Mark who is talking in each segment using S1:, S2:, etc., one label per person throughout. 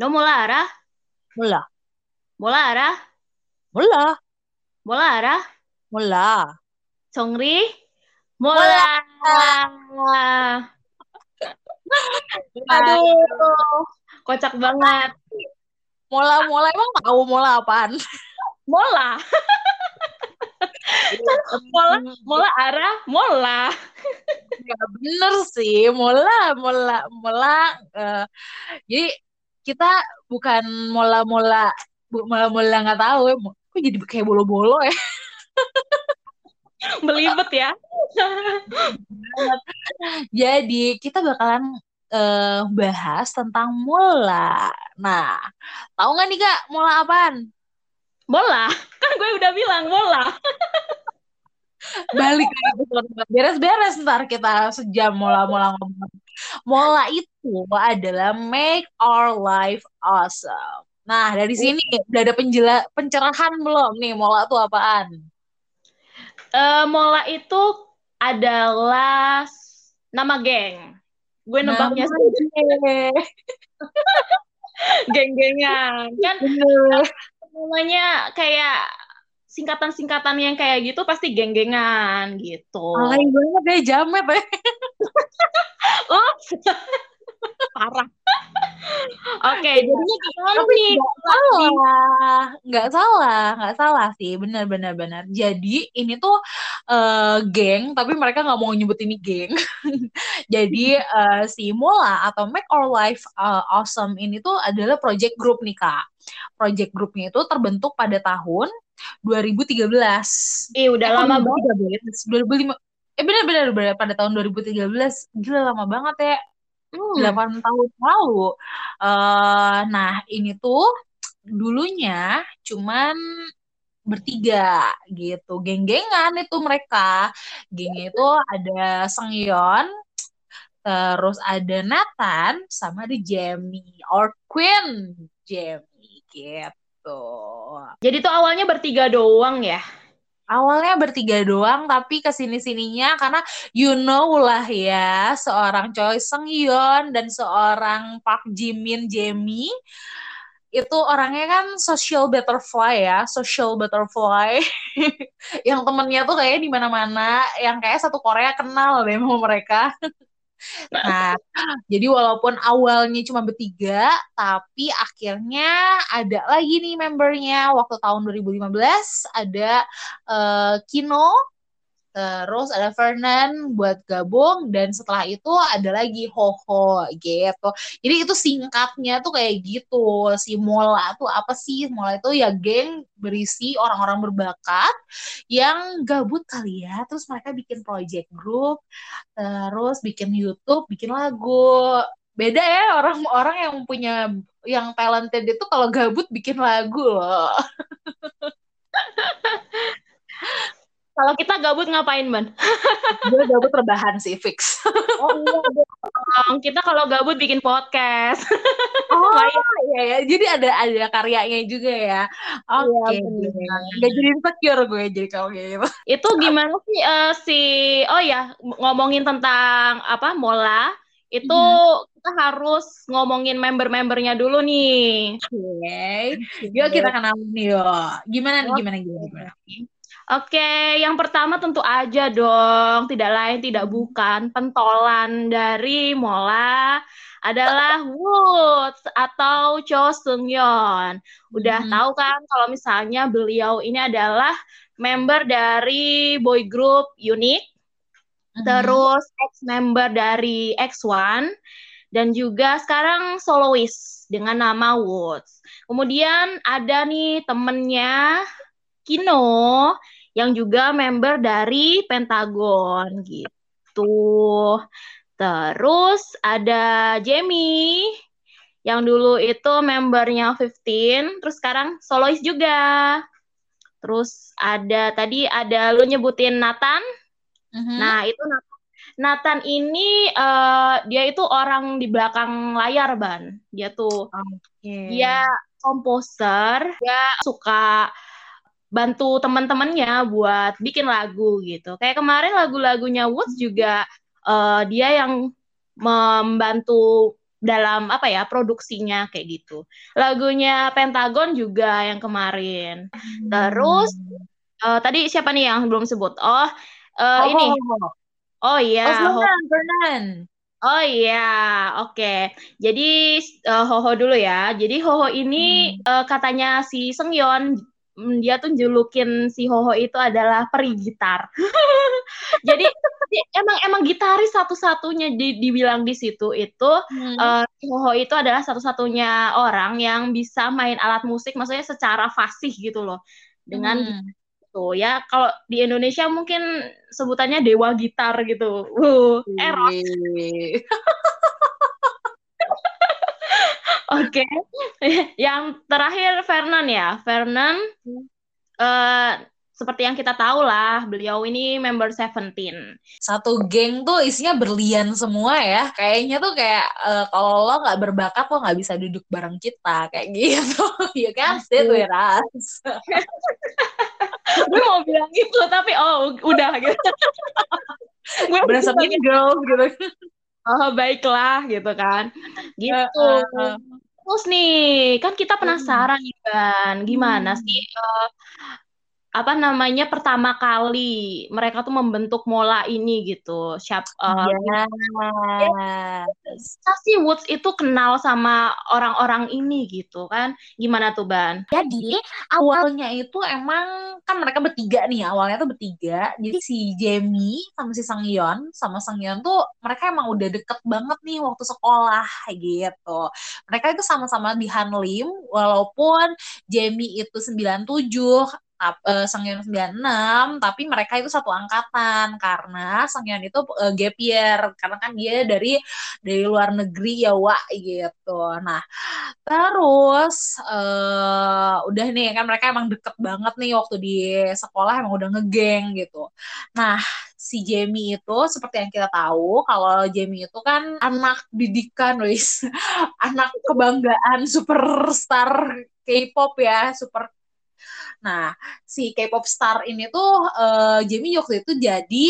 S1: No molara,
S2: Mula.
S1: molara,
S2: Mula.
S1: molara,
S2: Mula.
S1: Songri, mola. Aduh, kocak banget.
S2: Mola mola emang tahu mola apaan?
S1: Mola, mola, mola arah, mola.
S2: Ya bener sih, mola mola mola. eh, jadi kita bukan mola mola mola mola nggak tahu ya. Kok jadi kayak bolo-bolo ya?
S1: Belibet ya.
S2: Jadi kita bakalan eh, bahas tentang mola. Nah, tahu nggak nih kak mola apaan?
S1: Mola, kan gue udah bilang mola.
S2: Balik lagi beres-beres ntar kita sejam mola-mola ngomong. Mola itu adalah make our life awesome. Nah, dari sini udah ada penjela pencerahan belum nih mola itu apaan?
S1: Eh, mola itu adalah nama geng. Gue nebaknya sih geng-gengan. Kan namanya kayak singkatan-singkatan yang kayak gitu pasti geng-gengan gitu.
S2: Alay banget ya jamet ya.
S1: Parah. Oke, jadinya gimana nih?
S2: salah, nggak salah, nggak salah sih, benar-benar benar. Jadi ini tuh eh, geng, tapi mereka nggak mau nyebut ini geng. Jadi eh, si Mola atau Make Our Life eh, Awesome ini tuh adalah project group nih kak. Project grupnya itu terbentuk pada tahun 2013.
S1: Ih, udah
S2: Eh,
S1: lama banget.
S2: 2013? 2005. Eh benar-benar benar, pada tahun 2013. Gila lama banget ya.
S1: Hmm.
S2: 8 tahun lalu. Eh, nah, ini tuh dulunya cuman bertiga gitu. Geng-gengan itu mereka. Gengnya itu ada Sengyeon, terus ada Nathan, sama ada Jamie, or Queen Jamie gitu.
S1: Jadi tuh awalnya bertiga doang ya.
S2: Awalnya bertiga doang, tapi ke sini-sininya karena you know lah ya, seorang Choi Sung Yeon dan seorang Park Ji Min Jamie itu orangnya kan social butterfly ya, social butterfly yang temennya tuh kayak di mana-mana, yang kayak satu Korea kenal deh sama mereka. Nah, jadi walaupun awalnya cuma bertiga, tapi akhirnya ada lagi nih membernya. Waktu tahun 2015 ada eh, Kino, terus ada Fernan buat gabung, dan setelah itu ada lagi Hoho gitu. Jadi itu singkatnya tuh kayak gitu. Si Mola tuh apa sih? Mola itu ya geng berisi orang-orang berbakat yang gabut kali ya. Terus mereka bikin project group, terus bikin YouTube, bikin lagu. Beda ya orang-orang yang punya yang talented itu kalau gabut bikin lagu loh.
S1: Kalau kita gabut ngapain, Ban?
S2: Gue gabut rebahan sih fix.
S1: Oh iya. Kita kalau gabut bikin podcast.
S2: Oh iya ya, jadi ada ada karyanya juga ya. Oke,
S1: Iya, bener.
S2: Gak jadi insecure gue jadi kalau kayak gitu.
S1: Itu gimana sih eh, si oh ya ngomongin tentang apa Mola itu kita harus ngomongin member-membernya dulu nih.
S2: Oke, yuk kita kenalan nih yuk. Gimana nih, gimana gimana gimana?
S1: Oke, yang pertama tentu aja dong, tidak lain tidak bukan pentolan dari Mola adalah Woods atau Cho Seung Yeon. Udah
S2: Hmm.
S1: tahu kan kalau misalnya beliau ini adalah member dari boy group Unique,
S2: Mhm.
S1: terus ex-member dari X1 dan juga sekarang soloist dengan nama Woods. Kemudian ada nih temennya Kino yang juga member dari Pentagon gitu. Terus ada Jamie yang dulu itu membernya 15, terus sekarang soloist juga. Terus ada tadi ada lu nyebutin Nathan.
S2: Mhm.
S1: Nah, itu Nathan, Nathan ini eh, dia itu orang di belakang layar, Ban. Dia tuh
S2: Oke.
S1: dia komposer, dia suka bantu teman-temannya buat bikin lagu gitu. Kayak kemarin lagu-lagunya Woods juga eh, dia yang membantu dalam apa ya produksinya kayak gitu. Lagunya Pentagon juga yang kemarin. Hmm. Terus uh, tadi siapa nih yang belum sebut? Oh, uh, oh ini. Oh iya. Oh, Fernan, Oh iya, oke. Okay. Jadi uh, Hoho dulu ya. Jadi Hoho ini hmm. uh, katanya si Sengyeon Mm, dia tuh julukin si Hoho itu adalah peri gitar. Jadi emang emang gitaris satu-satunya di, dibilang di situ itu hmm. uh, Hoho itu adalah satu-satunya orang yang bisa main alat musik maksudnya secara fasih gitu loh. Dengan hmm. gitu ya. Kalau di Indonesia mungkin sebutannya dewa gitar gitu. Uh, eros. Oke, okay. yang terakhir Fernan ya, Fernan. Uh, seperti yang kita tahu lah, beliau ini member Seventeen.
S2: Satu geng tuh isinya berlian semua ya. Kayaknya tuh kayak uh, kalau lo nggak berbakat lo nggak bisa duduk bareng kita kayak gitu. ya kan, sit with us.
S1: gue mau bilang gitu tapi oh udah gitu.
S2: gue berasa mean girls gitu
S1: oh baiklah gitu kan gitu uh, uh, uh. terus nih kan kita penasaran nih kan gimana hmm. sih uh, apa namanya pertama kali mereka tuh membentuk Mola ini gitu. Siap uh, yes. sih Woods itu kenal sama orang-orang ini gitu kan. Gimana tuh Ban?
S2: Jadi awalnya itu emang kan mereka bertiga nih, awalnya tuh bertiga. Jadi si Jamie sama si Sangyeon sama Sangyeon tuh mereka emang udah deket banget nih waktu sekolah gitu. Mereka itu sama-sama di Hanlim walaupun Jamie itu 97 uh, Sengyeon 96 tapi mereka itu satu angkatan karena Sengyeon itu uh, gap year karena kan dia dari dari luar negeri ya wa gitu. Nah terus uh, udah nih kan mereka emang deket banget nih waktu di sekolah emang udah ngegeng gitu. Nah si Jamie itu seperti yang kita tahu kalau Jamie itu kan anak didikan wis. Anak kebanggaan superstar K-pop ya super Nah, si K-pop star ini tuh uh, Jamie waktu itu jadi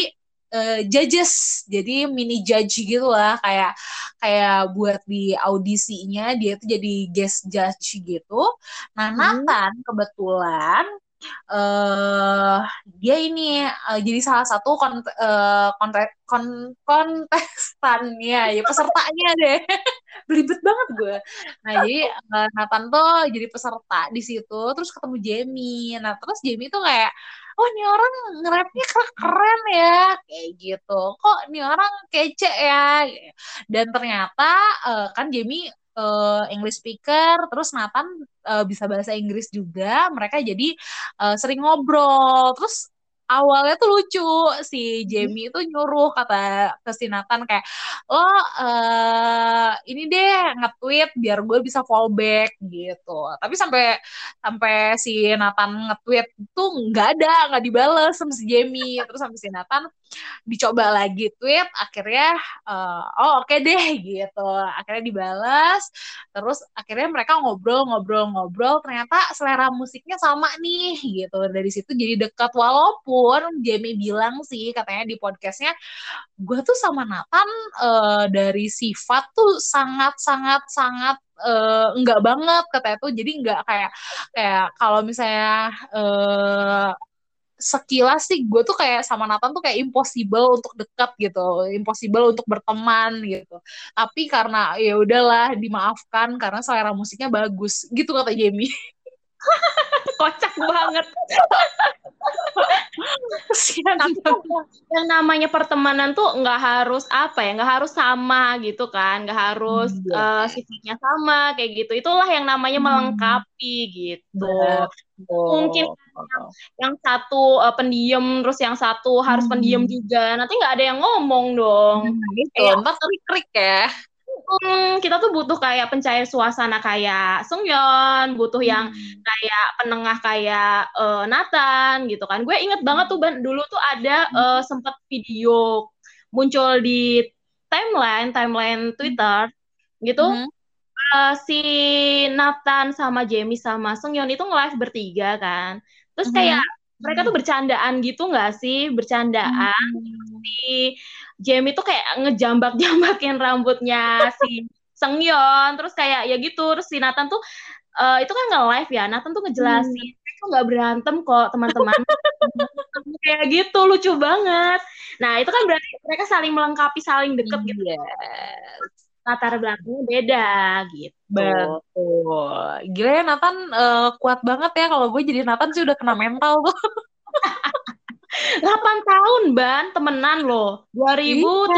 S2: uh, judges, jadi mini judge gitu lah, kayak kayak buat di audisinya dia tuh jadi guest judge gitu. Nah, hmm. Nathan kebetulan uh, dia ini uh, jadi salah satu kon uh, konte kon kontestannya ya pesertanya deh. Belibet banget gue. Nah jadi uh, Nathan tuh jadi peserta di situ terus ketemu Jamie. Nah terus Jamie tuh kayak oh ini orang nge-rapnya keren ya. Kayak gitu. Kok ini orang kece ya? Dan ternyata uh, kan Jamie uh, English speaker, terus Nathan uh, bisa bahasa Inggris juga. Mereka jadi uh, sering ngobrol. Terus awalnya tuh lucu si Jamie itu nyuruh kata ke si Nathan kayak lo uh, ini deh nge-tweet biar gue bisa fallback gitu tapi sampai sampai si Nathan nge-tweet tuh nggak ada nggak dibales sama si Jamie terus sampai si Nathan dicoba lagi tweet akhirnya uh, oh oke okay deh gitu. Akhirnya dibalas terus akhirnya mereka ngobrol-ngobrol-ngobrol ternyata selera musiknya sama nih gitu. Dari situ jadi dekat walaupun Jamie bilang sih katanya di podcastnya gue tuh sama Nathan uh, dari sifat tuh sangat sangat sangat uh, enggak banget katanya tuh. Jadi enggak kayak kayak kalau misalnya uh, sekilas sih gue tuh kayak sama Nathan tuh kayak impossible untuk dekat gitu, impossible untuk berteman gitu. Tapi karena ya udahlah dimaafkan karena selera musiknya bagus gitu kata Jamie.
S1: Kocak banget. yang namanya pertemanan tuh nggak harus apa ya, nggak harus sama gitu kan, nggak harus uh, sifatnya sama kayak gitu. Itulah yang namanya hmm. melengkapi gitu. Betul. Mungkin yang, yang satu uh, pendiam, terus yang satu harus hmm. pendiam juga. Nanti nggak ada yang ngomong dong.
S2: Hmm, gitu. Eh, Ntar krik-krik ya
S1: hmm, kita tuh butuh kayak pencair suasana kayak Sungyeon, butuh hmm. yang kayak penengah kayak uh, Nathan gitu kan. Gue inget banget tuh ban dulu tuh ada hmm. uh, sempet video muncul di timeline timeline Twitter gitu. Hmm. Uh, si Nathan sama Jamie sama Sungyeon itu nge-live bertiga kan. Terus kayak hmm mereka tuh bercandaan gitu nggak sih bercandaan hmm. si Jamie tuh kayak ngejambak-jambakin rambutnya si Seungyeon terus kayak ya gitu. Terus si Nathan tuh uh, itu kan nggak live ya Nathan tuh ngejelasin hmm. itu nggak berantem kok teman-teman. Kayak gitu lucu banget. Nah itu kan berarti mereka saling melengkapi saling deket gitu.
S2: Yes.
S1: latar belakangnya beda gitu.
S2: Betul. Gila ya Nathan uh, kuat banget ya. Kalau gue jadi Nathan sih udah kena mental tuh
S1: 8 tahun ban temenan loh. 2013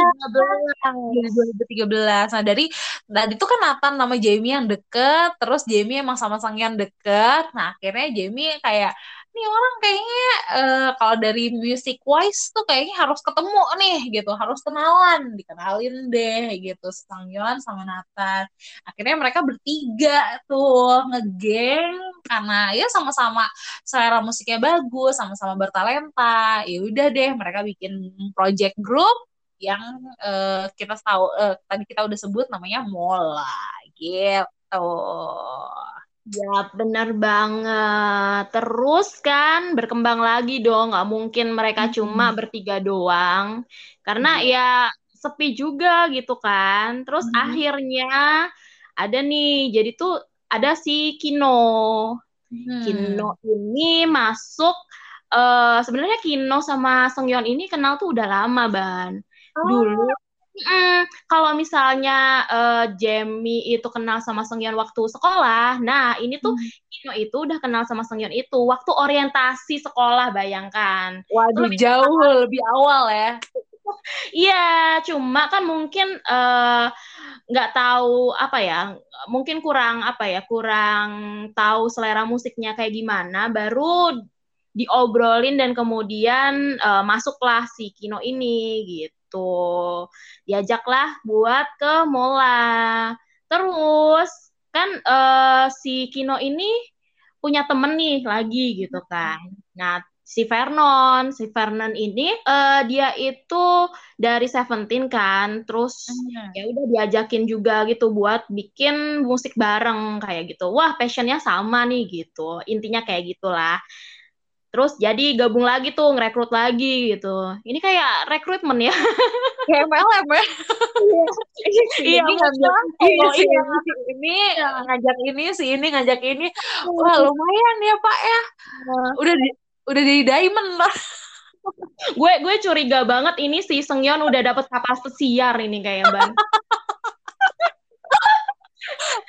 S2: 2013 nah dari tadi itu kan Nathan nama Jamie yang deket terus Jamie emang sama Sangyan deket. Nah akhirnya Jamie kayak nih orang kayaknya uh, kalau dari music wise tuh kayaknya harus ketemu nih gitu harus kenalan dikenalin deh gitu Sang Yon sama Nathan. Akhirnya mereka bertiga tuh ngegeng karena ya sama-sama selera musiknya bagus sama-sama bertalenta. Ya udah deh mereka bikin project group yang uh, kita tahu uh, tadi kita udah sebut namanya Mola gitu
S1: Ya, benar banget. Terus kan berkembang lagi dong, nggak mungkin mereka hmm. cuma bertiga doang. Karena hmm. ya sepi juga gitu kan. Terus hmm. akhirnya ada nih, jadi tuh ada si Kino. Hmm. Kino ini masuk uh, sebenarnya Kino sama Sengyeon ini kenal tuh udah lama, Ban. Oh. Dulu Mm, kalau misalnya uh, Jamie itu kenal sama Sengyeon waktu sekolah, nah ini tuh hmm. Kino itu udah kenal sama Sengyeon itu waktu orientasi sekolah, bayangkan.
S2: Waduh, Terus, jauh lebih awal ya.
S1: Iya, cuma kan mungkin eh, nggak uh, tahu apa ya, mungkin kurang apa ya, kurang tahu selera musiknya kayak gimana, baru diobrolin dan kemudian uh, masuklah si Kino ini gitu gitu. Diajaklah buat ke Mola. Terus kan uh, si Kino ini punya temen nih lagi gitu kan. Nah, si Vernon, si Vernon ini uh, dia itu dari Seventeen kan, terus hmm. ya udah diajakin juga gitu buat bikin musik bareng kayak gitu. Wah, passionnya sama nih gitu. Intinya kayak gitulah. Terus jadi gabung lagi tuh, ngerekrut lagi gitu. Ini kayak rekrutmen ya.
S2: Kayak MLM ya.
S1: iya,
S2: ini ngajak ini, iya. ini ngajak ini, si ini ngajak ini. Wah, lumayan ya, Pak ya. Iya. Udah di, udah di diamond lah.
S1: gue gue curiga banget ini si Sengyeon udah dapet kapal pesiar ini kayak Ban.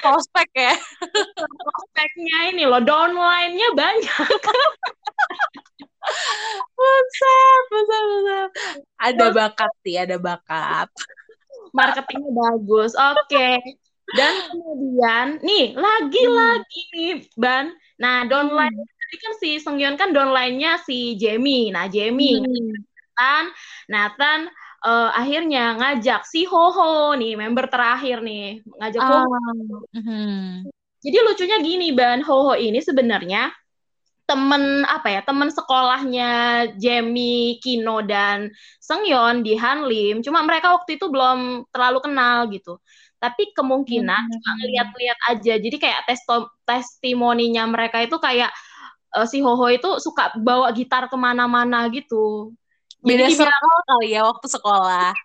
S2: prospek ya
S1: prospeknya ini loh downline-nya banyak
S2: Buset, buset, buset. Ada bakat sih, ada bakat.
S1: Marketingnya bagus. Oke. Okay. Dan kemudian, nih, lagi-lagi hmm. nih, Ban. Nah, downline, hmm. tadi kan si Sengyeon kan downline-nya si Jamie. Nah, Jamie. Hmm. Nathan, Nathan uh, akhirnya ngajak si Hoho nih, member terakhir nih. Ngajak uh, Hoho. Hmm. Jadi lucunya gini, Ban. Hoho ini sebenarnya temen apa ya temen sekolahnya Jamie, Kino dan Sengyeon di Hanlim. Cuma mereka waktu itu belum terlalu kenal gitu. Tapi kemungkinan hmm. cuma ngeliat-liat aja. Jadi kayak testo testimoninya mereka itu kayak uh, si Hoho itu suka bawa gitar ke mana-mana gitu.
S2: Beda jadi circle kali ya waktu sekolah.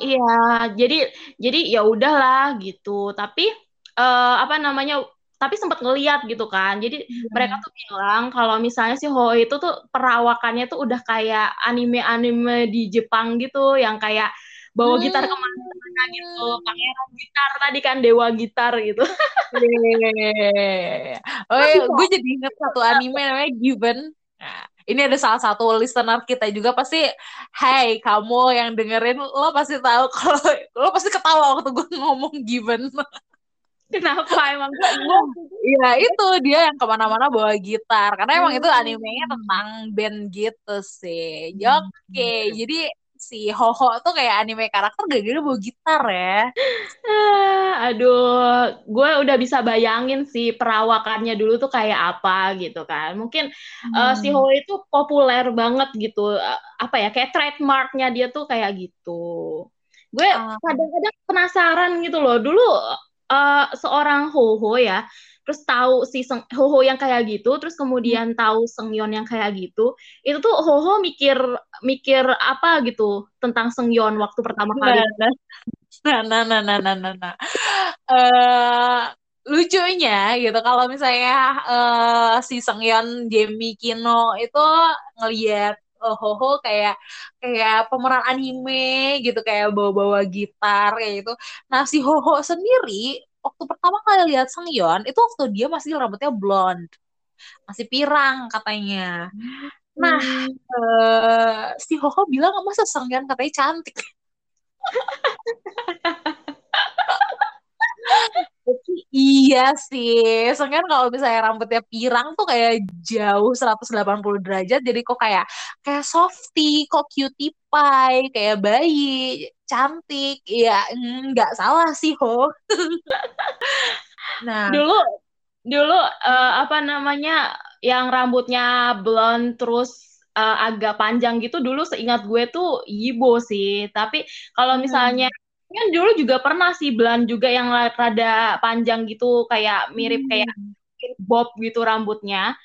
S1: Iya, jadi jadi ya udahlah gitu. Tapi uh, apa namanya tapi sempat ngeliat gitu kan. Jadi hmm. mereka tuh bilang kalau misalnya si Ho itu tuh perawakannya tuh udah kayak anime-anime di Jepang gitu yang kayak bawa hmm. gitar ke mana-mana gitu. Pangeran gitar tadi kan dewa gitar gitu.
S2: Yeah. Oh, iya, gue jadi inget satu anime namanya Given. Nah, ini ada salah satu listener kita juga pasti, hey kamu yang dengerin lo pasti tahu kalau lo pasti ketawa waktu gue ngomong Given.
S1: Kenapa emang gue?
S2: Iya itu dia yang ke mana-mana bawa gitar karena emang itu animenya hmm. tentang band gitu sih. Oke, okay. Hmm. jadi si Hoho tuh kayak anime karakter gak gitu bawa gitar ya.
S1: Ah, aduh, gue udah bisa bayangin sih perawakannya dulu tuh kayak apa gitu kan. Mungkin hmm. uh, si Hoho itu populer banget gitu. Uh, apa ya, kayak trademarknya dia tuh kayak gitu. Gue ah. kadang-kadang penasaran gitu loh. Dulu uh, seorang Hoho ya, terus tahu si Seng, Hoho yang kayak gitu, terus kemudian hmm. tahu Sengyon yang kayak gitu, itu tuh Hoho mikir mikir apa gitu tentang Sengyon waktu pertama kali.
S2: Nah, nah, nah, nah, nah, nah, nah. uh, lucunya gitu kalau misalnya uh, si Seungyeon, Jamie, Kino itu ngelihat oh, Hoho kayak kayak pemeran anime gitu kayak bawa-bawa gitar kayak gitu. Nah si Hoho sendiri waktu pertama kali lihat Seungyeon itu waktu dia masih rambutnya blonde, masih pirang katanya. Nah hmm. uh, si Hoho bilang masa Seungyeon katanya cantik. iya sih, soalnya kalau misalnya rambutnya pirang tuh kayak jauh 180 derajat, jadi kok kayak kayak softy, kok cutie pie, kayak bayi, cantik, ya nggak salah sih ho.
S1: nah, dulu dulu uh, apa namanya yang rambutnya blonde terus uh, agak panjang gitu dulu seingat gue tuh Yibo sih. Tapi kalau misalnya hmm kan dulu juga pernah sih Blan juga yang rada panjang gitu kayak mirip hmm. kayak bob gitu rambutnya.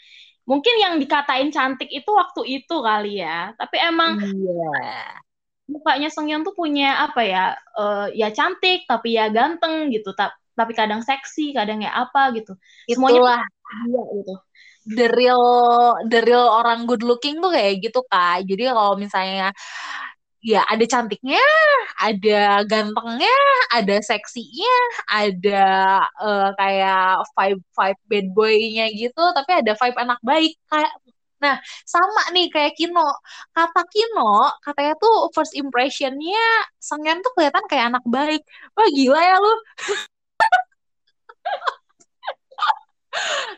S1: Mungkin yang dikatain cantik itu waktu itu kali ya. Tapi emang yeah. mukanya Songyeon tuh punya apa ya uh, ya cantik tapi ya ganteng gitu tapi kadang seksi kadang ya apa gitu.
S2: Semuanya dia gitu. The real the real orang good looking tuh kayak gitu kak. Jadi kalau misalnya ya ada cantiknya, ada gantengnya, ada seksinya, ada uh, kayak vibe vibe bad boy-nya gitu, tapi ada vibe anak baik kayak Nah, sama nih kayak Kino. Kata Kino, katanya tuh first impressionnya Sengen tuh kelihatan kayak anak baik. Wah gila ya lu.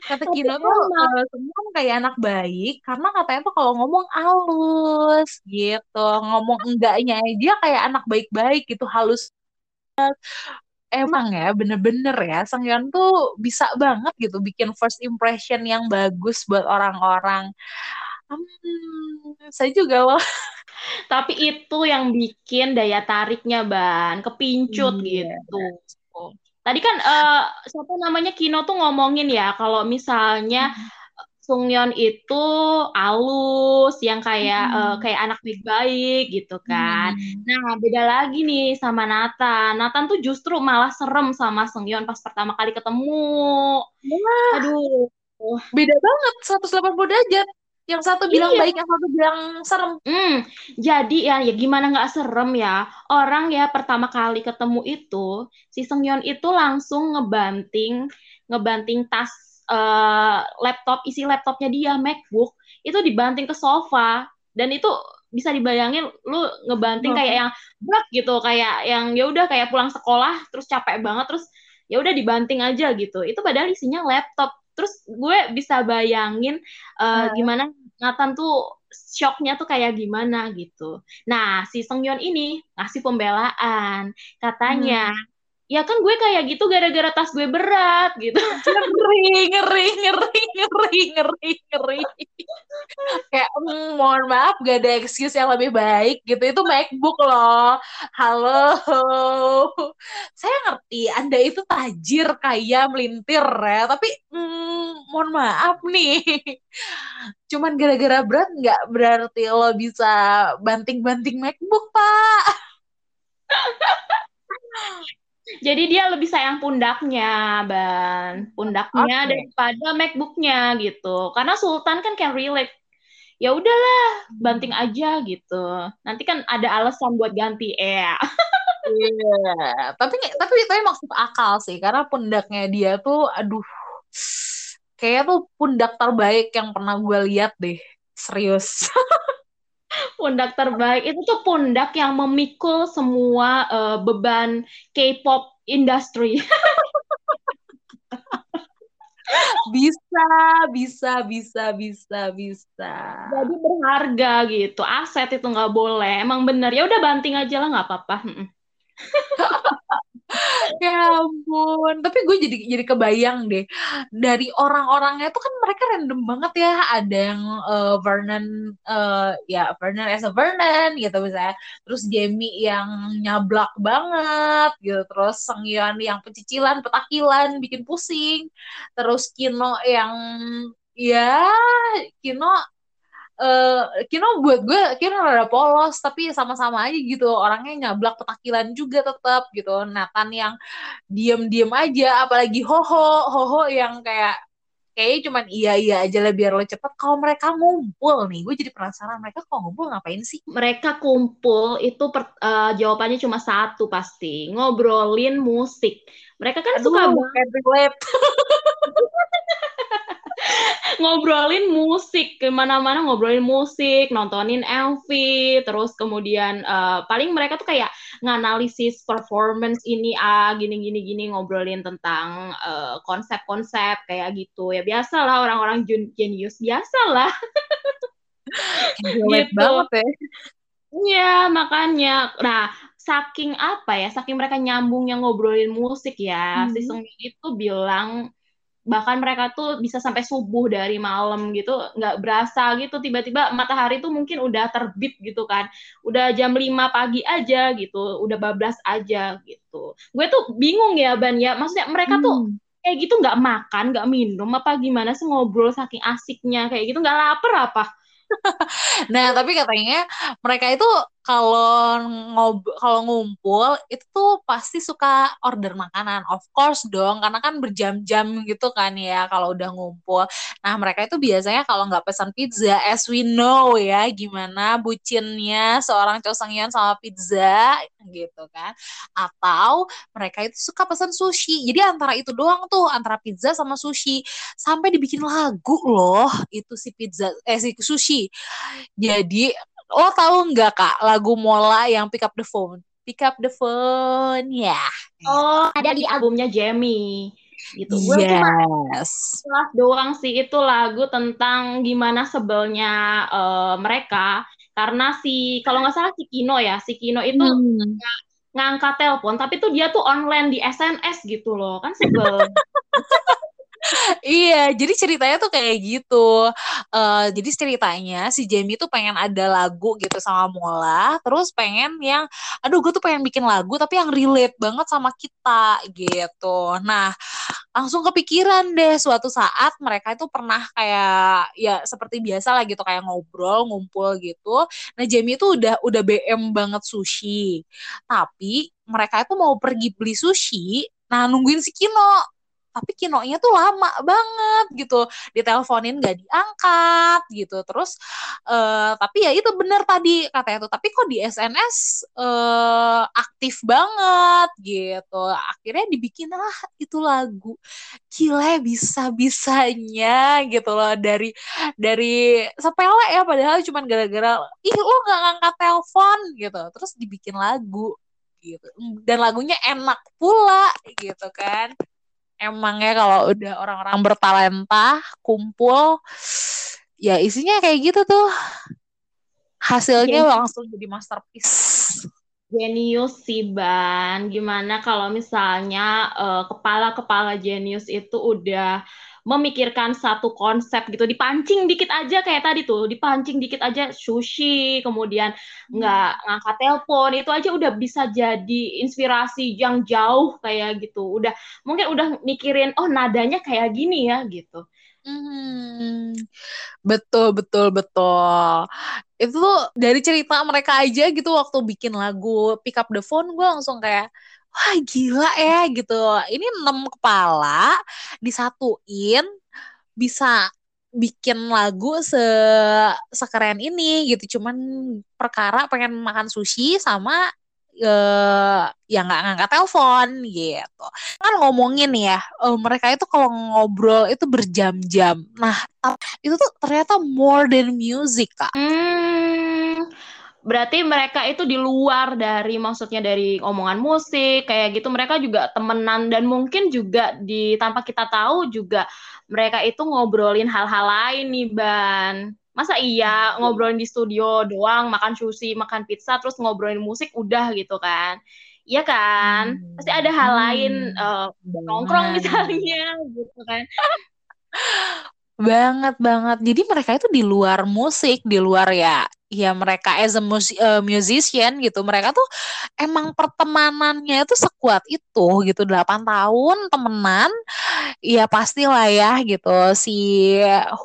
S2: kata Kino tuh uh, semua kayak anak baik karena katanya tuh kalau ngomong halus gitu. Ngomong enggaknya dia kayak anak baik-baik gitu halus emang. Ya bener-bener ya Sangyeon tuh bisa banget gitu bikin first impression yang bagus buat orang-orang. Hmm, saya juga loh
S1: tapi itu yang bikin daya tariknya ban kepincut iya. gitu Tadi kan uh, siapa namanya Kino tuh ngomongin ya kalau misalnya hmm. Sungyeon itu alus yang kayak hmm. uh, kayak anak baik-baik gitu kan. Hmm. Nah, beda lagi nih sama Nathan. Nathan tuh justru malah serem sama Sungyeon pas pertama kali ketemu.
S2: Wah. Aduh. Beda banget 180 derajat yang satu bilang iya. baik yang satu bilang serem.
S1: Hmm, jadi ya ya gimana nggak serem ya? Orang ya pertama kali ketemu itu si Sengyon itu langsung ngebanting ngebanting tas uh, laptop isi laptopnya dia MacBook itu dibanting ke sofa. Dan itu bisa dibayangin lu ngebanting hmm. kayak yang berat gitu kayak yang ya udah kayak pulang sekolah terus capek banget terus ya udah dibanting aja gitu. Itu padahal isinya laptop terus gue bisa bayangin uh, hmm. gimana Nathan tuh shocknya tuh kayak gimana gitu. Nah, si Sengyeon ini ngasih pembelaan. Katanya, hmm ya kan gue kayak gitu gara-gara tas gue berat gitu.
S2: Ngeri ngeri ngeri ngeri ngeri ngeri. Kayak mm, mohon maaf gak ada excuse yang lebih baik gitu. Itu MacBook loh. Halo. Saya ngerti anda itu tajir kaya melintir ya. Tapi mm, mohon maaf nih. Cuman gara-gara berat nggak berarti lo bisa banting-banting MacBook pak
S1: Jadi dia lebih sayang pundaknya, Ban. Pundaknya okay. daripada MacBooknya gitu. Karena Sultan kan can relate. Ya udahlah, banting aja gitu. Nanti kan ada alasan buat ganti ya.
S2: Iya, yeah. tapi tapi tapi maksud akal sih karena pundaknya dia tuh aduh kayak tuh pundak terbaik yang pernah gue lihat deh. Serius.
S1: pundak terbaik itu tuh pundak yang memikul semua uh, beban K-pop industry.
S2: bisa, bisa, bisa, bisa, bisa.
S1: Jadi berharga gitu, aset itu nggak boleh. Emang bener ya udah banting aja lah nggak apa-apa.
S2: ya ampun. Tapi gue jadi jadi kebayang deh. Dari orang-orangnya tuh kan mereka random banget ya. Ada yang uh, Vernon uh, ya Vernon as a Vernon gitu misalnya. Terus Jamie yang nyablak banget gitu. Terus Sengyeon yang pecicilan petakilan bikin pusing. Terus Kino yang ya Kino uh, Kino buat gue Kino rada polos tapi sama-sama aja gitu. Orangnya nyablak petakilan juga tetap gitu. Nathan yang diem-diem aja apalagi Hoho. Hoho yang kayak kayaknya cuman iya iya aja lah biar lo cepet. Kalau mereka ngumpul nih gue jadi penasaran mereka kalau ngumpul ngapain sih?
S1: Mereka kumpul itu per, uh, jawabannya cuma satu pasti ngobrolin musik. Mereka kan Aduh, suka banget ngobrolin musik ke mana-mana ngobrolin musik nontonin MV terus kemudian uh, paling mereka tuh kayak nganalisis performance ini ah gini gini gini ngobrolin tentang eh, konsep-konsep kayak gitu ya biasalah orang-orang genius biasalah
S2: gitu banget ya
S1: Iya, makanya. Nah, saking apa ya, saking mereka nyambungnya ngobrolin musik ya, hmm. si Sung itu bilang bahkan mereka tuh bisa sampai subuh dari malam gitu nggak berasa gitu. Tiba-tiba matahari tuh mungkin udah terbit gitu kan. Udah jam 5 pagi aja gitu udah bablas aja gitu. Gue tuh bingung ya Ban ya. Maksudnya mereka hmm. tuh kayak gitu nggak makan nggak minum apa gimana sih ngobrol saking asiknya? Kayak gitu nggak lapar apa?
S2: Nah tapi katanya mereka itu kalau ngob kalau ngumpul itu tuh pasti suka order makanan. Of course dong karena kan berjam-jam gitu kan ya kalau udah ngumpul. Nah mereka itu biasanya kalau nggak pesan pizza as we know ya gimana bucinnya seorang Chosangyeon sama pizza gitu kan. Atau mereka itu suka pesan sushi. Jadi antara itu doang tuh antara pizza sama sushi. Sampai dibikin lagu loh itu si pizza eh si sushi. Jadi Lo tahu nggak kak lagu Mola yang Pick Up the Phone? Pick Up the Phone, ya. Yeah.
S1: Oh, ada di albumnya Jamie gitu. Gue
S2: yes.
S1: cuma doang sih itu lagu tentang gimana sebelnya uh, mereka karena si kalau nggak salah si Kino ya, si Kino itu hmm. ngangkat telepon tapi tuh dia tuh online di SNS gitu loh. Kan sebel.
S2: iya, jadi ceritanya tuh kayak gitu. Uh, jadi ceritanya si Jamie tuh pengen ada lagu gitu sama Mola, terus pengen yang, aduh gue tuh pengen bikin lagu tapi yang relate banget sama kita gitu. Nah, langsung kepikiran deh suatu saat mereka itu pernah kayak ya seperti biasa lah gitu kayak ngobrol ngumpul gitu. Nah Jamie itu udah udah BM banget sushi, tapi mereka itu mau pergi beli sushi, nah nungguin si Kino tapi kinonya tuh lama banget gitu. Diteleponin gak diangkat gitu. Terus uh, tapi ya itu bener tadi katanya tuh. Tapi kok di SNS uh, eh, aktif banget gitu. Akhirnya dibikin lah itu lagu gila bisa bisanya gitu loh. Dari dari sepele ya padahal cuman gara-gara ih lo nggak ngangkat telepon gitu. Terus dibikin lagu gitu. Dan lagunya enak pula gitu kan emang ya kalau udah orang-orang bertalenta kumpul ya isinya kayak gitu tuh hasilnya Genius. langsung jadi masterpiece
S1: Genius sih Ban gimana kalau misalnya uh, kepala-kepala genius itu udah memikirkan satu konsep gitu dipancing dikit aja kayak tadi tuh dipancing dikit aja sushi kemudian nggak hmm. ngangkat telepon itu aja udah bisa jadi inspirasi yang jauh kayak gitu udah mungkin udah mikirin oh nadanya kayak gini ya gitu
S2: Hmm, betul betul betul. Itu tuh dari cerita mereka aja gitu waktu bikin lagu Pick Up the Phone gue langsung kayak wah gila ya gitu. Ini enam kepala disatuin bisa bikin lagu se sekeren ini gitu. Cuman perkara pengen makan sushi sama uh, ya nggak ngangkat telepon gitu. Kan ngomongin ya, uh, mereka itu kalau ngobrol itu berjam-jam. Nah, itu tuh ternyata more than music, Kak.
S1: Hmm, berarti mereka itu di luar dari maksudnya dari omongan musik kayak gitu mereka juga temenan dan mungkin juga di tanpa kita tahu juga mereka itu ngobrolin hal-hal lain nih ban masa iya ngobrolin di studio doang makan sushi makan pizza terus ngobrolin musik udah gitu kan. Iya kan? Hmm. pasti ada hal lain uh, nongkrong misalnya gitu kan.
S2: Banget banget. Jadi mereka itu di luar musik di luar ya ya mereka as a uh, musician gitu mereka tuh emang pertemanannya itu sekuat itu gitu 8 tahun temenan ya pastilah ya gitu si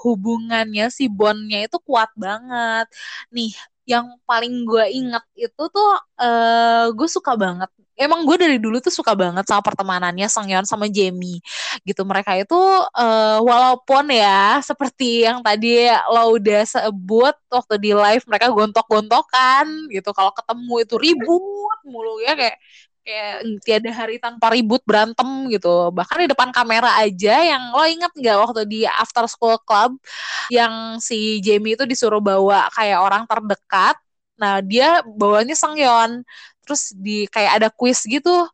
S2: hubungannya si bondnya itu kuat banget. Nih yang paling gue inget itu tuh uh, gue suka banget. Emang gue dari dulu tuh suka banget sama pertemanannya Sangyeon sama Jamie gitu. Mereka itu uh, walaupun ya seperti yang tadi lo udah sebut waktu di live mereka gontok-gontokan gitu. Kalau ketemu itu ribut mulu ya kayak kayak tiada hari tanpa ribut berantem gitu. Bahkan di depan kamera aja yang lo inget nggak waktu di after school club yang si Jamie itu disuruh bawa kayak orang terdekat? Nah dia bawanya Sangyeon terus di kayak ada quiz gitu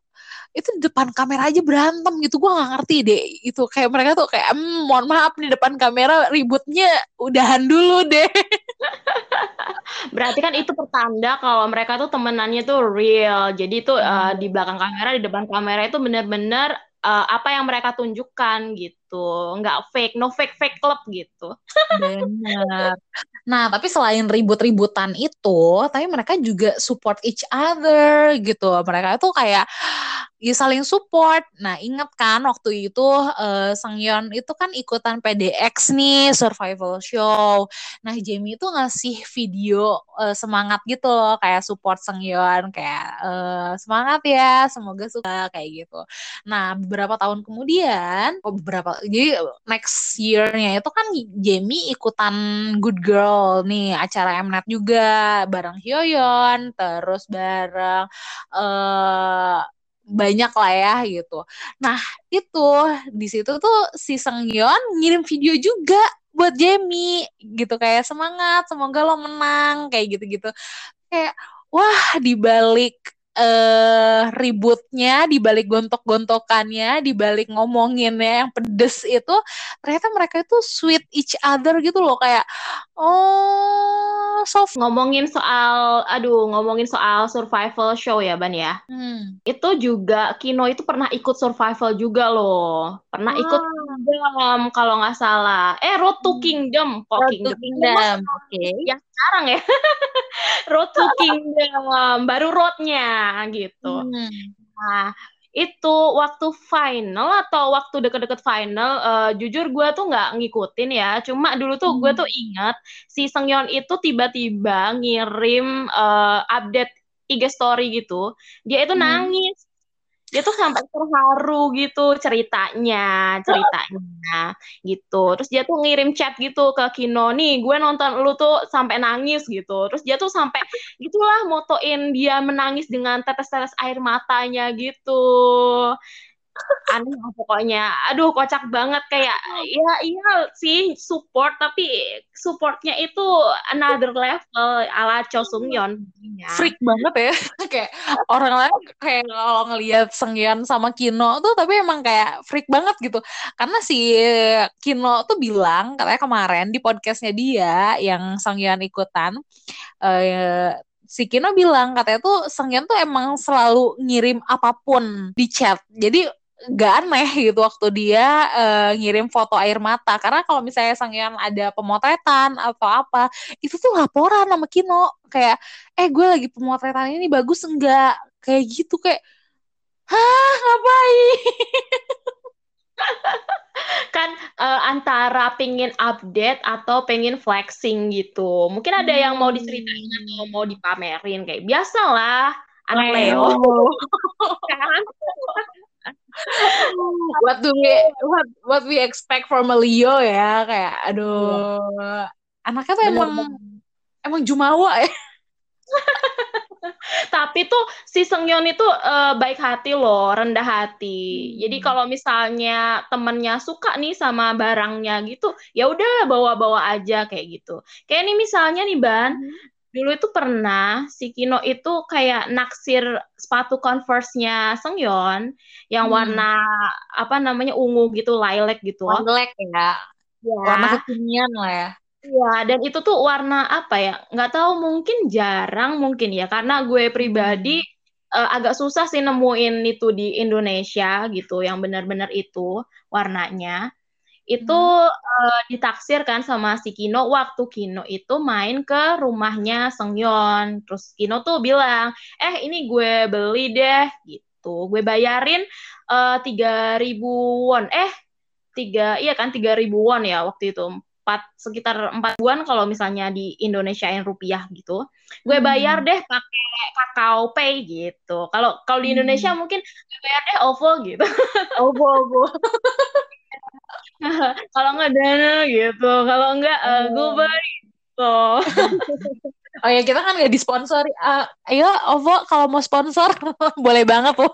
S2: itu di depan kamera aja berantem gitu. Gue nggak ngerti deh itu. Kayak mereka tuh kayak mmm, mohon maaf di depan kamera ributnya udahan dulu deh
S1: berarti kan itu pertanda kalau mereka tuh temenannya tuh real. Jadi itu uh, eh, di belakang kamera di depan kamera itu benar-benar uh, apa yang mereka tunjukkan gitu nggak fake no fake fake club gitu
S2: benar nah tapi selain ribut-ributan itu tapi mereka juga support each other gitu mereka tuh kayak ya saling support. Nah, inget kan waktu itu uh, Sangyeon itu kan ikutan PDX nih survival show. Nah, Jamie itu ngasih video uh, semangat gitu loh kayak support Sangyeon kayak uh, semangat ya, semoga suka kayak gitu. Nah, beberapa tahun kemudian, oh beberapa jadi next year-nya itu kan Jamie ikutan Good Girl nih acara Mnet juga bareng Hyoyeon terus bareng uh, banyak lah ya gitu. Nah itu di situ tuh si Sengyeon ngirim video juga buat Jamie gitu kayak semangat semoga lo menang kayak gitu-gitu kayak wah dibalik uh, ributnya, di balik gontok-gontokannya, di balik ngomonginnya yang pedes itu, ternyata mereka itu sweet each other gitu loh kayak oh soft
S1: ngomongin soal aduh ngomongin soal survival show ya Ban ya. Hmm. Itu juga Kino itu pernah ikut survival juga loh. Pernah ah. ikut Kingdom kalau nggak salah. Eh Road to hmm. Kingdom kok
S2: Road Kingdom. To Kingdom. Oke. Okay.
S1: Yang sekarang ya. road to Kingdom baru roadnya gitu. Hmm. Nah, itu waktu final atau waktu deket-deket final, uh, jujur gue tuh nggak ngikutin ya. Cuma dulu tuh hmm. gue tuh ingat si Sengyeon itu tiba-tiba ngirim uh, update IG story gitu. Dia itu hmm. nangis dia tuh sampai terharu gitu ceritanya ceritanya gitu. Terus dia tuh ngirim chat gitu ke Kino nih gue nonton lu tuh sampai nangis gitu. Terus dia tuh sampai gitulah motoin dia menangis dengan tetes-tetes air matanya gitu. Aneh pokoknya. Aduh kocak banget. Kayak ya iya sih support tapi supportnya itu another level ala Cho Sung Yeon
S2: freak banget ya. Kayak orang lain kayak kalau ngelihat Sengyeon sama Kino tuh tapi emang kayak freak banget gitu. Karena si Kino tuh bilang katanya kemarin di podcastnya dia yang Sengyeon ikutan uh, si Kino bilang katanya tuh Sengyeon tuh emang selalu ngirim apa pun di chat. Jadi gak aneh gitu waktu dia uh, ngirim foto air mata. Karena kalau misalnya Sangyeon ada pemotretan atau apa itu tuh laporan sama Kino. Kayak eh gue lagi pemotretan ini bagus enggak kayak gitu kayak hah ngapain?
S1: Kan uh, antara pengen update atau pengen flexing gitu. Mungkin ada hmm. yang mau diceritain atau mau dipamerin kayak biasa lah anak Leo. Kan
S2: what do we what what we expect from a Leo ya kayak aduh yeah. anaknya tuh emang emang jumawa ya
S1: tapi tuh si Sengyeon itu uh, baik hati loh, rendah hati. Hmm. Jadi kalau misalnya temennya suka nih sama barangnya gitu, ya udah bawa-bawa aja kayak gitu. Kayak nih misalnya nih Ban, hmm dulu itu pernah si Kino itu kayak naksir sepatu Converse-nya Sengyeon yang hmm. warna apa namanya ungu gitu, lilac gitu.
S2: Lilac ya. ya. Warna kekinian lah ya.
S1: Iya, dan itu tuh warna apa ya? Nggak tahu mungkin jarang mungkin ya karena gue pribadi uh, agak susah sih nemuin itu di Indonesia gitu yang benar-benar itu warnanya itu uh, ditaksir kan sama si Kino waktu Kino itu main ke rumahnya Sengyeon. Terus Kino tuh bilang, eh ini gue beli deh gitu. Gue bayarin tiga ribu won. Eh tiga iya kan tiga ribu won ya waktu itu empat sekitar empat ribuan kalau misalnya di Indonesia yang rupiah gitu gue bayar deh pakai kakao pay gitu kalau kalau di Indonesia hmm. mungkin gue bayar deh OVO gitu
S2: OVO OVO
S1: kalau nggak dana gitu kalau nggak uh, gue gitu
S2: Oh ya kita kan nggak disponsori. Uh, ayo Ovo kalau mau sponsor boleh banget loh.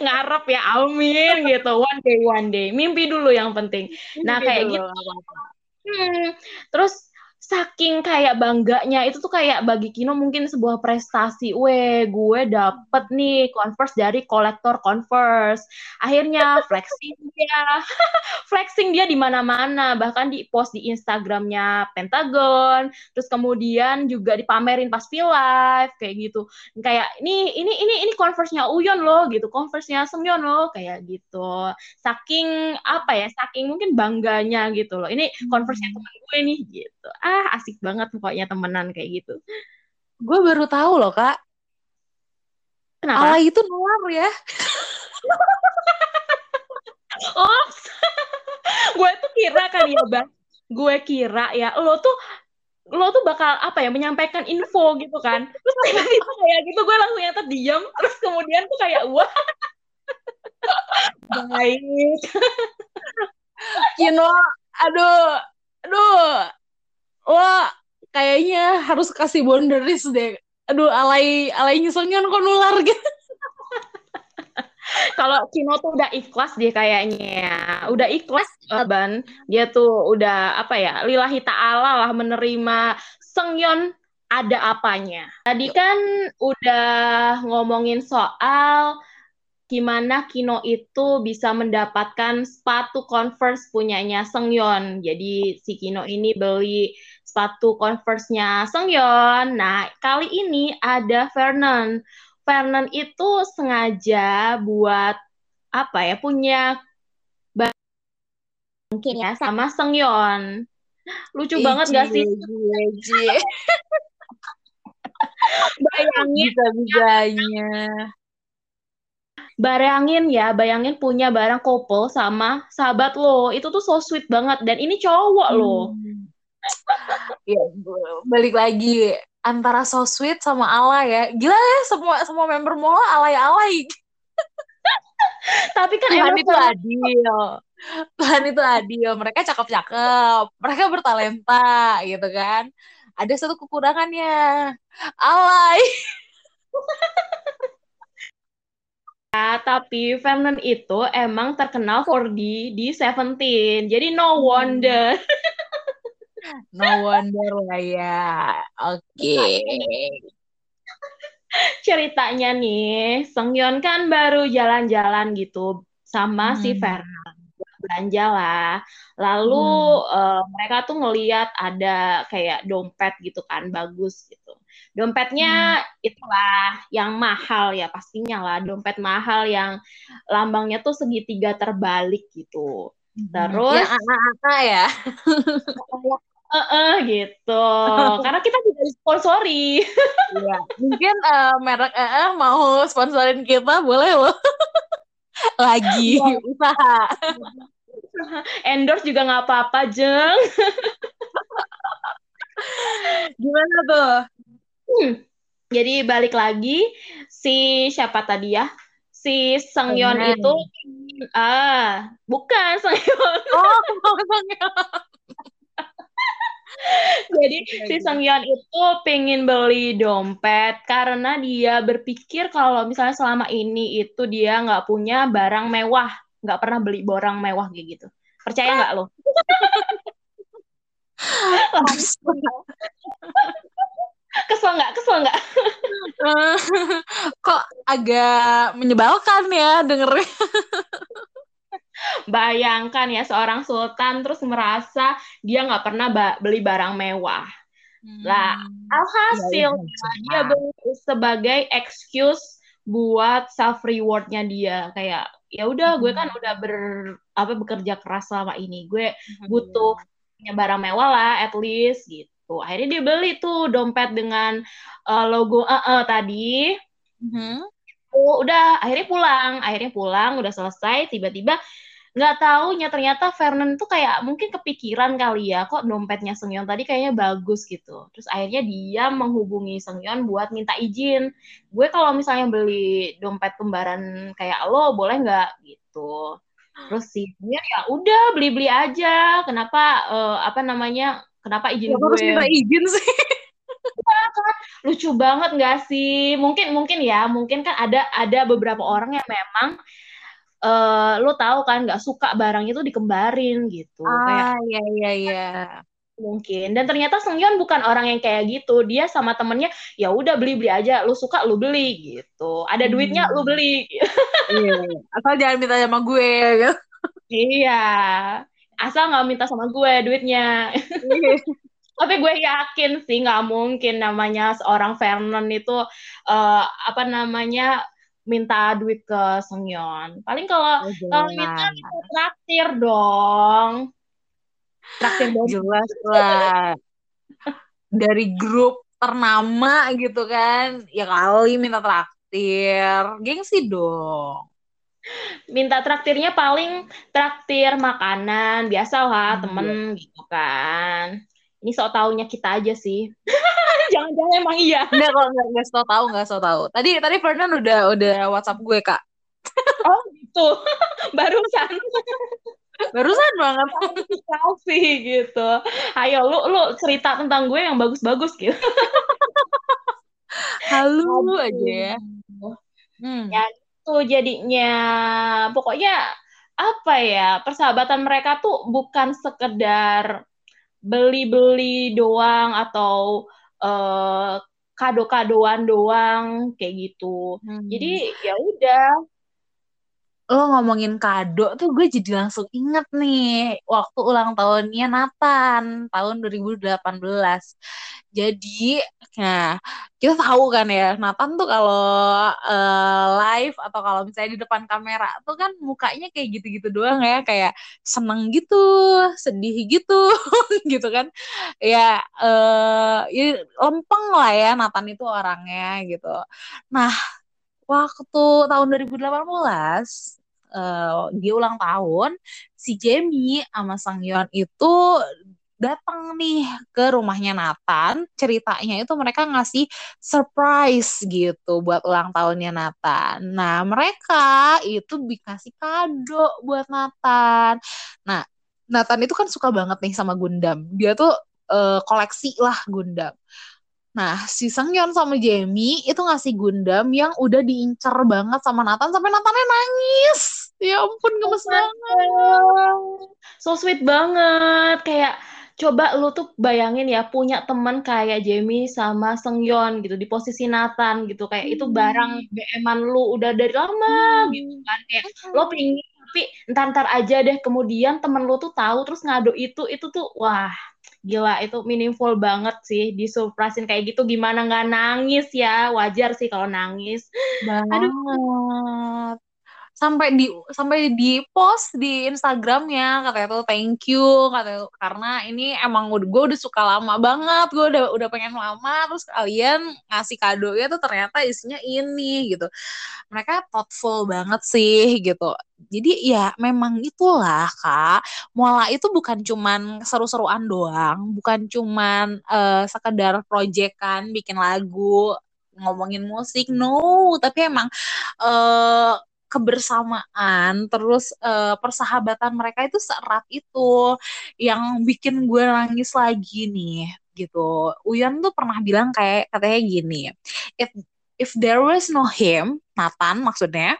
S1: Ngarep ya Amin gitu. One day one day. Mimpi dulu yang penting. Nah, Mimpi nah kayak dulu, gitu. Hmm, terus saking kayak bangganya itu tuh kayak bagi Kino mungkin sebuah prestasi. Weh, gue dapet nih Converse dari kolektor Converse. Akhirnya flexing dia, flexing dia di mana-mana, bahkan di post di Instagramnya Pentagon. Terus kemudian juga dipamerin pas film live kayak gitu. Kayak ini ini ini ini Converse-nya Uyon loh gitu, Converse-nya Semyon loh kayak gitu. Saking apa ya? Saking mungkin bangganya gitu loh. Ini Converse-nya teman gue nih gitu. Ah, ah asik banget pokoknya temenan kayak gitu.
S2: Gue baru tahu loh kak.
S1: Kenapa?
S2: Ala itu nular ya.
S1: Oh. Gue tuh kira kan ya bang. Gue kira ya lo tuh lo tuh bakal apa ya menyampaikan info gitu kan. Terus tiba-tiba kayak gitu gue langsung yang terdiam terus kemudian tuh kayak wah. Baik.
S2: You know aduh aduh wah kayaknya harus kasih boundaries deh. Aduh alay alay nyesongan kok nular gitu.
S1: Kalau Kino tuh udah ikhlas dia kayaknya udah ikhlas ban dia tuh udah apa ya lillahi ta'ala lah menerima Sengyon ada apanya. Tadi kan udah ngomongin soal gimana Kino itu bisa mendapatkan sepatu Converse punyanya Sengyon jadi si Kino ini beli sepatu Converse-nya Sengyeon. Nah, kali ini ada Vernon. Vernon itu sengaja buat apa ya punya mungkin ya sama Sengyeon. Lucu iji, banget gak sih?
S2: Bayangin bisa-bisanya.
S1: Bayangin ya, bayangin punya barang couple sama sahabat lo. Itu tuh so sweet banget dan ini cowok hmm. lo
S2: ya balik lagi antara so sweet sama ala ya. Gila ya semua semua member mola alay alay
S1: tapi kan
S2: Tuhan itu adil. Tuhan itu adil. Mereka cakep cakep mereka bertalenta gitu kan. Ada satu kekurangannya. Alay.
S1: Ya, tapi Feminine itu emang terkenal for di di Seventeen, jadi no hmm. wonder.
S2: no wonder lah ya. Oke. Okay.
S1: Ceritanya nih, Sengyeon kan baru jalan-jalan gitu sama hmm. si Fernand belanja lah. Lalu hmm. uh, mereka tuh ngeliat ada kayak dompet gitu kan, bagus gitu. Dompetnya hmm. itulah yang mahal ya pastinya lah, dompet mahal yang lambangnya tuh segitiga terbalik gitu. Hmm. Terus
S2: ya, ya.
S1: Uh, uh, gitu. Karena kita tidak disponsori.
S2: Iya. Mungkin uh, merek uh, uh, mau sponsorin kita boleh loh. Lagi ya. usaha.
S1: Endorse juga nggak apa-apa, Jeng.
S2: Gimana tuh?
S1: Hmm. Jadi balik lagi si siapa tadi ya? Si Sengyeon itu ah, bukan Sengyeon.
S2: Oh, Sengyeon.
S1: Jadi si Sangyeon itu pengen beli dompet karena dia berpikir kalau misalnya selama ini itu dia nggak punya barang mewah, nggak pernah beli barang mewah kayak gitu. Percaya nggak lo? kesel nggak? Kesel nggak?
S2: Kok agak menyebalkan ya dengernya.
S1: Bayangkan ya seorang sultan terus merasa dia nggak pernah ba beli barang mewah. Hmm. Lah, alhasil ya, ya, dia beli sebagai excuse buat self rewardnya dia. Kayak ya udah gue kan udah ber apa bekerja keras selama ini. Gue butuh punya barang mewah lah at least gitu. Akhirnya dia beli tuh dompet dengan uh, logo uh, uh, tadi.
S2: Mhm.
S1: Oh, udah akhirnya pulang. Akhirnya pulang udah selesai tiba-tiba nggak taunya ternyata Vernon tuh kayak mungkin kepikiran kali ya kok dompetnya Seungyeon tadi kayaknya bagus gitu. Terus akhirnya dia menghubungi Seungyeon buat minta izin. Gue kalau misalnya beli dompet kembaran kayak lo boleh nggak? Gitu. Terus sih Seungyeon ya udah beli-beli aja. Kenapa uh, apa namanya kenapa izin
S2: Ya, harus
S1: gue?
S2: minta izin sih.
S1: Lucu banget nggak sih? Mungkin mungkin ya, mungkin kan ada ada beberapa orang yang memang eh lo tahu kan nggak suka barang itu dikembarin gitu. Kayak
S2: Ah, iya iya iya.
S1: mungkin. Dan ternyata Seungyeon bukan orang yang kayak gitu. Dia sama temennya ya udah beli-beli aja, lu suka lu beli gitu. Ada duitnya lu
S2: Hmm.
S1: beli.
S2: Iya. Asal jangan minta sama gue gitu.
S1: iya. Asal nggak minta sama gue duitnya. Tapi gue yakin sih nggak mungkin namanya seorang Vernon itu eh, apa namanya minta duit ke Seungyeon. Paling kalau
S2: Oh,
S1: kalau minta kita traktir dong. Traktir dong.
S2: Jelas lah. Dari grup ternama gitu kan. Ya kali minta traktir. Gengsi dong.
S1: Minta traktirnya paling traktir makanan biasa lah
S2: Iya.
S1: temen gitu kan. Ini sok taunya kita aja sih. Jangan-jangan emang iya.
S2: Enggak kok enggak enggak so tahu enggak so tahu. Tadi tadi Fernand udah udah WhatsApp gue, Kak.
S1: Oh gitu. Barusan.
S2: Barusan banget.
S1: selfie gitu. Ayo lu lu cerita tentang gue yang bagus-bagus gitu.
S2: Halu aja ya. Hmm.
S1: Ya itu jadinya pokoknya apa ya persahabatan mereka tuh bukan sekedar beli-beli doang atau eh, kado-kadoan doang kayak gitu.
S2: Hmm.
S1: Jadi ya udah
S2: lo ngomongin kado tuh gue jadi langsung inget nih waktu ulang tahunnya Nathan tahun 2018. Jadi, nah kita tahu kan ya Nathan tuh kalau eh, live atau kalau misalnya di depan kamera tuh kan mukanya kayak gitu-gitu doang ya kayak seneng gitu, sedih gitu, gitu kan. Ya, eh ya lempeng lah ya Nathan itu orangnya gitu. Nah, waktu tahun 2018 eh, dia ulang tahun si Jamie sama Sang Yeon itu datang nih ke rumahnya Nathan. Ceritanya itu mereka ngasih surprise gitu buat ulang tahunnya Nathan. Nah mereka itu dikasih kado buat Nathan. Nah Nathan itu kan suka banget nih sama Gundam. Dia tuh eh, koleksi lah Gundam Nah, si Seungyeon sama Jamie itu ngasih Gundam yang udah diincar banget sama Nathan sampai Nathannya nangis. Ya ampun, gemes banget.
S1: So sweet banget. Kayak coba lu tuh bayangin ya punya teman kayak Jamie sama Seungyeon gitu di posisi Nathan gitu. Kayak itu barang BM-an lu udah dari lama gitu kan. Kayak lo pingin tapi entar-entar aja deh. Kemudian temen lu tuh tahu terus ngado itu itu tuh wah gila itu meaningful banget sih disurprisein kayak gitu. Gimana nggak nangis ya? Wajar sih kalau nangis.
S2: Banget sampai di sampai di post di Instagramnya katanya tuh thank you katanya karena ini emang udah gue udah suka lama banget gue udah udah pengen lama terus kalian ngasih kado ya tuh ternyata isinya ini gitu. Mereka thoughtful banget sih gitu. Jadi ya memang itulah kak. Mola itu bukan cuman seru-seruan doang bukan cuman uh, sekedar proyekan bikin lagu ngomongin musik no. Tapi emang uh, kebersamaan terus uh, persahabatan mereka itu seerat itu yang bikin gue nangis lagi nih gitu. Uyan tuh pernah bilang kayak katanya gini if if there was no him Nathan maksudnya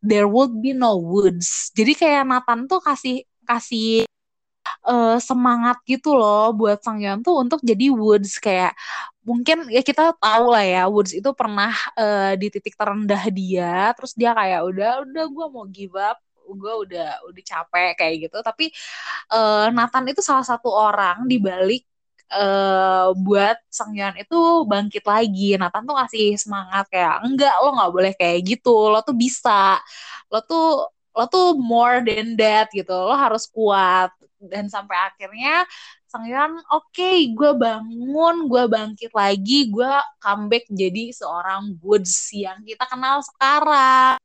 S2: there would be no woods. Jadi kayak Nathan tuh kasih kasih uh, semangat gitu loh buat Sang Yeon tuh untuk jadi Woods. Kayak mungkin ya kita tahu lah ya Woods itu pernah uh, di titik terendah dia. Terus dia kayak udah udah gue mau give up. Gue udah udah capek kayak gitu. Tapi uh, Nathan itu salah satu orang di balik uh, buat Sang Yeon itu bangkit lagi. Nathan tuh ngasih semangat kayak enggak lo nggak boleh kayak gitu. Lo tuh bisa. Lo tuh lo tuh more than that gitu. Lo harus kuat dan sampai akhirnya Sangyeon oke okay, gue bangun gue bangkit lagi gue comeback jadi seorang Woods yang kita kenal sekarang.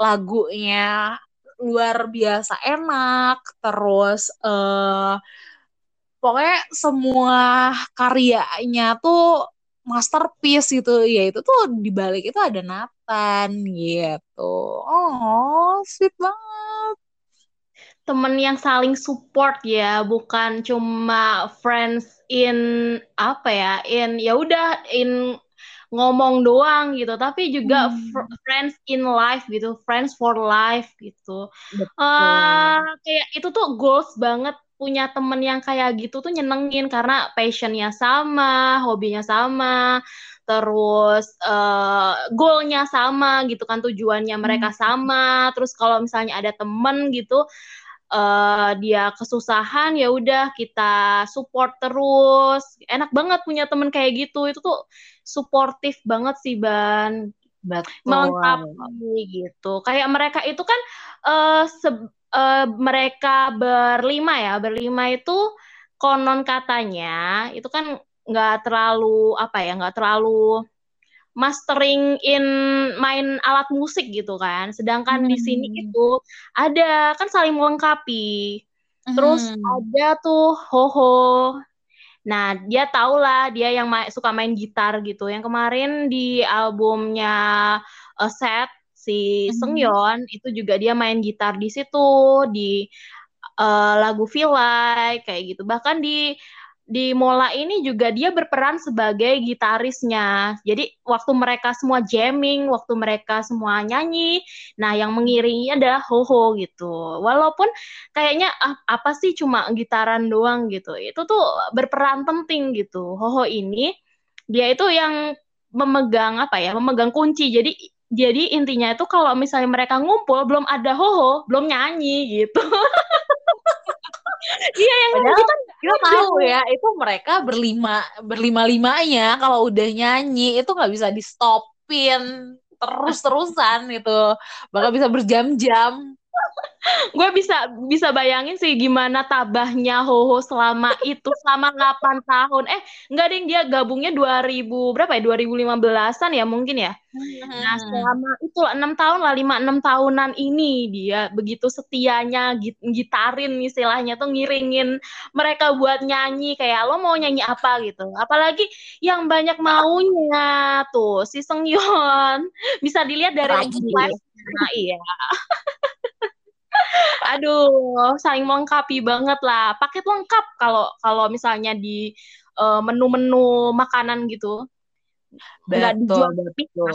S2: Lagunya luar biasa enak terus uh, pokoknya semua karyanya tuh masterpiece gitu. Ya itu tuh di balik itu ada Nathan gitu. Oh sweet banget
S1: temen yang saling support ya bukan cuma friends in apa ya in ya udah in ngomong doang gitu tapi juga hmm. friends in life gitu friends for life gitu uh, kayak itu tuh goals banget punya temen yang kayak gitu tuh nyenengin karena passionnya sama hobinya sama terus uh, goalnya sama gitu kan tujuannya mereka hmm. sama terus kalau misalnya ada temen gitu uh, dia kesusahan ya udah kita support terus. Enak banget punya temen kayak gitu. Itu tuh suportif banget sih ban.
S2: Betul.
S1: melengkapi gitu. Kayak mereka itu kan uh, uh, mereka berlima ya. Berlima itu konon katanya itu kan nggak terlalu apa ya nggak terlalu mastering in main alat musik gitu kan. Sedangkan hmm. di sini itu ada kan saling melengkapi. Terus hmm. ada tuh Hoho. Nah, dia tau lah dia yang ma suka main gitar gitu. Yang kemarin di albumnya uh, Set si hmm. Seungyeon itu juga dia main gitar di situ di uh, lagu Feel Like kayak gitu. Bahkan di di Mola ini juga dia berperan sebagai gitarisnya. Jadi waktu mereka semua jamming, waktu mereka semua nyanyi, nah yang mengiringi adalah Hoho gitu. Walaupun kayaknya ah, apa sih cuma gitaran doang gitu. Itu tuh berperan penting gitu. Hoho ini dia itu yang memegang apa ya? Memegang kunci. Jadi jadi intinya itu kalau misalnya mereka ngumpul belum ada Hoho, belum nyanyi gitu.
S2: iya yang Padahal kita, kita tahu ya itu mereka berlima berlima limanya kalau udah nyanyi itu nggak bisa di stopin terus terusan itu bakal bisa berjam-jam
S1: gue bisa bisa bayangin sih gimana tabahnya Hoho selama itu selama 8 tahun. Eh, enggak deh dia gabungnya 2000 berapa ya? 2015-an ya mungkin ya. Nah, hmm. selama itu 6 tahun lah 5 6 tahunan ini dia begitu setianya git gitarin istilahnya tuh ngiringin mereka buat nyanyi kayak lo mau nyanyi apa gitu. Apalagi yang banyak maunya tuh si Seungyeon. Bisa dilihat dari live. Nah, iya. Aduh, saling melengkapi banget lah. Paket lengkap kalau kalau misalnya di uh, menu-menu makanan gitu.
S2: Betul, betul.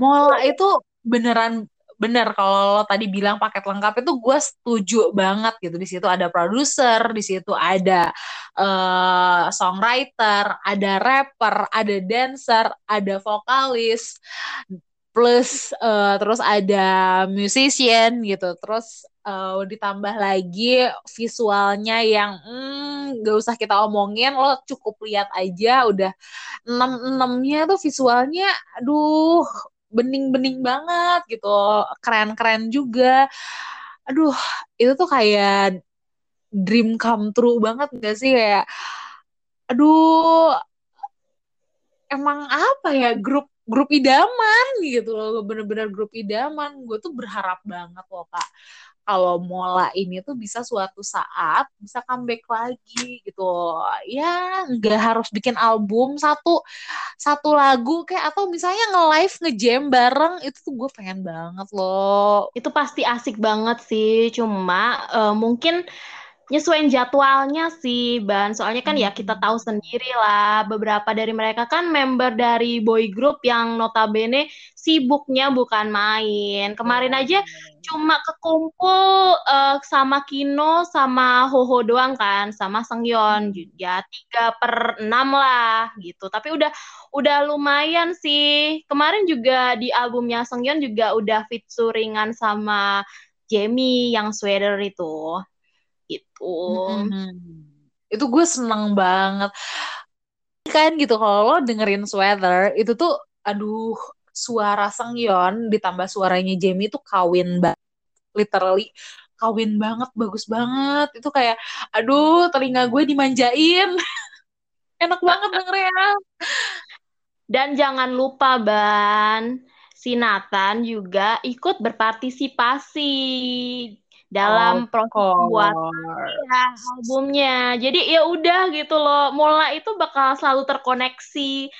S2: Mola itu beneran bener kalau lo tadi bilang paket lengkap itu gue setuju banget gitu di situ ada produser di situ ada uh, songwriter ada rapper ada dancer ada vokalis plus uh, terus ada musician gitu. Terus uh, ditambah lagi visualnya yang hmm, gak usah kita omongin lo cukup lihat aja. Udah enam enamnya tuh visualnya aduh bening-bening banget gitu. Keren-keren juga. Aduh itu tuh kayak dream come true banget gak sih? Kayak aduh emang apa ya grup grup idaman gitu loh bener-bener grup idaman. Gue tuh berharap banget loh kak kalau Mola ini tuh bisa suatu saat bisa comeback lagi gitu ya nggak harus bikin album satu satu lagu kayak atau misalnya nge-live nge-jam bareng itu tuh gue pengen banget loh.
S1: Itu pasti asik banget sih cuma uh, mungkin nyesuaiin jadwalnya sih Ban. Soalnya kan ya kita tahu sendiri lah beberapa dari mereka kan member dari boy group yang notabene sibuknya bukan main. Kemarin aja cuma kekumpul uh, sama Kino sama Hoho doang kan sama Sengyeon ya tiga per enam lah gitu. Tapi udah udah lumayan sih. Kemarin juga di albumnya Sengyeon juga udah featuringan sama Jamie yang sweater itu gitu.
S2: Hmm. Itu gue seneng banget. Kan gitu kalau lo dengerin Sweater itu tuh aduh suara Sengyeon ditambah suaranya Jamie itu kawin banget literally kawin banget bagus banget itu kayak aduh telinga gue dimanjain enak banget dengernya
S1: dan jangan lupa Ban si Nathan juga ikut berpartisipasi dalam
S2: Of
S1: proses
S2: course.
S1: ya, albumnya. Jadi ya udah gitu loh. Mola itu bakal selalu terkoneksi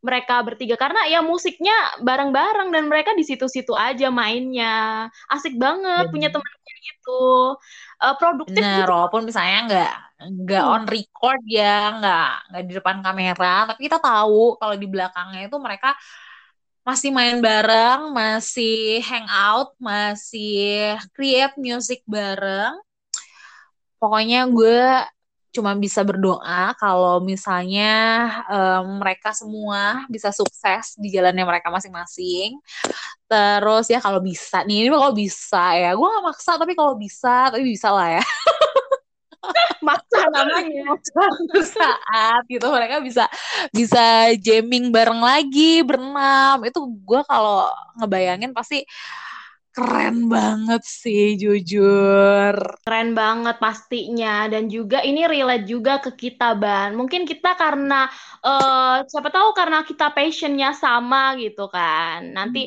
S1: mereka bertiga karena ya musiknya bareng-bareng dan mereka di situ-situ aja mainnya. Asik banget punya
S2: Bener.
S1: teman kayak gitu. Uh, produktif
S2: Bener,
S1: gitu.
S2: walaupun misalnya nggak nggak
S1: Hmm.
S2: on record ya, nggak nggak di depan kamera, tapi kita tahu kalau di belakangnya itu mereka masih main bareng, masih hangout, masih create music bareng. Pokoknya gue cuma bisa berdoa kalau misalnya em, mereka semua bisa sukses di jalannya mereka masing-masing. Terus ya kalau bisa nih, ini kalau bisa ya. Gue gak maksa tapi kalau bisa, tapi bisa lah ya.
S1: Namanya.
S2: Suatu saat gitu mereka bisa bisa jamming bareng lagi berenam. Itu gue kalau ngebayangin pasti keren banget sih jujur.
S1: Keren banget pastinya dan juga ini relate juga ke kita Ban. Mungkin kita karena eh siapa tahu karena kita passionnya sama gitu kan. Nanti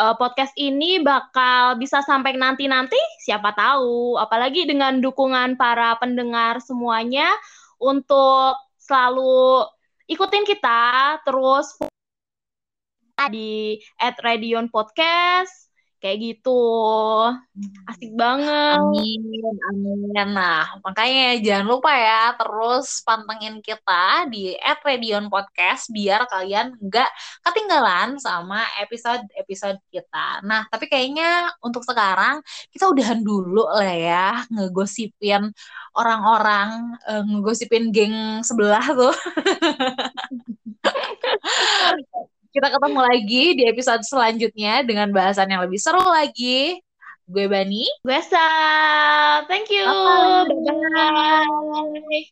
S1: eh, podcast ini bakal bisa sampai nanti-nanti siapa tahu. Apalagi dengan dukungan para pendengar semuanya untuk selalu ikutin kita terus di at Radion Podcast kayak gitu. Asik banget.
S2: Amin, amin. Nah, makanya jangan lupa ya terus pantengin kita di @radion podcast biar kalian nggak ketinggalan sama episode-episode kita. Nah, tapi kayaknya untuk sekarang kita udahan dulu lah ya ngegosipin orang-orang, eh, ngegosipin geng sebelah tuh. kita ketemu lagi di episode selanjutnya dengan bahasan yang lebih seru lagi. Gue Bani.
S1: Gue Sal. Thank you.
S2: Bye-bye.
S1: Bye-bye.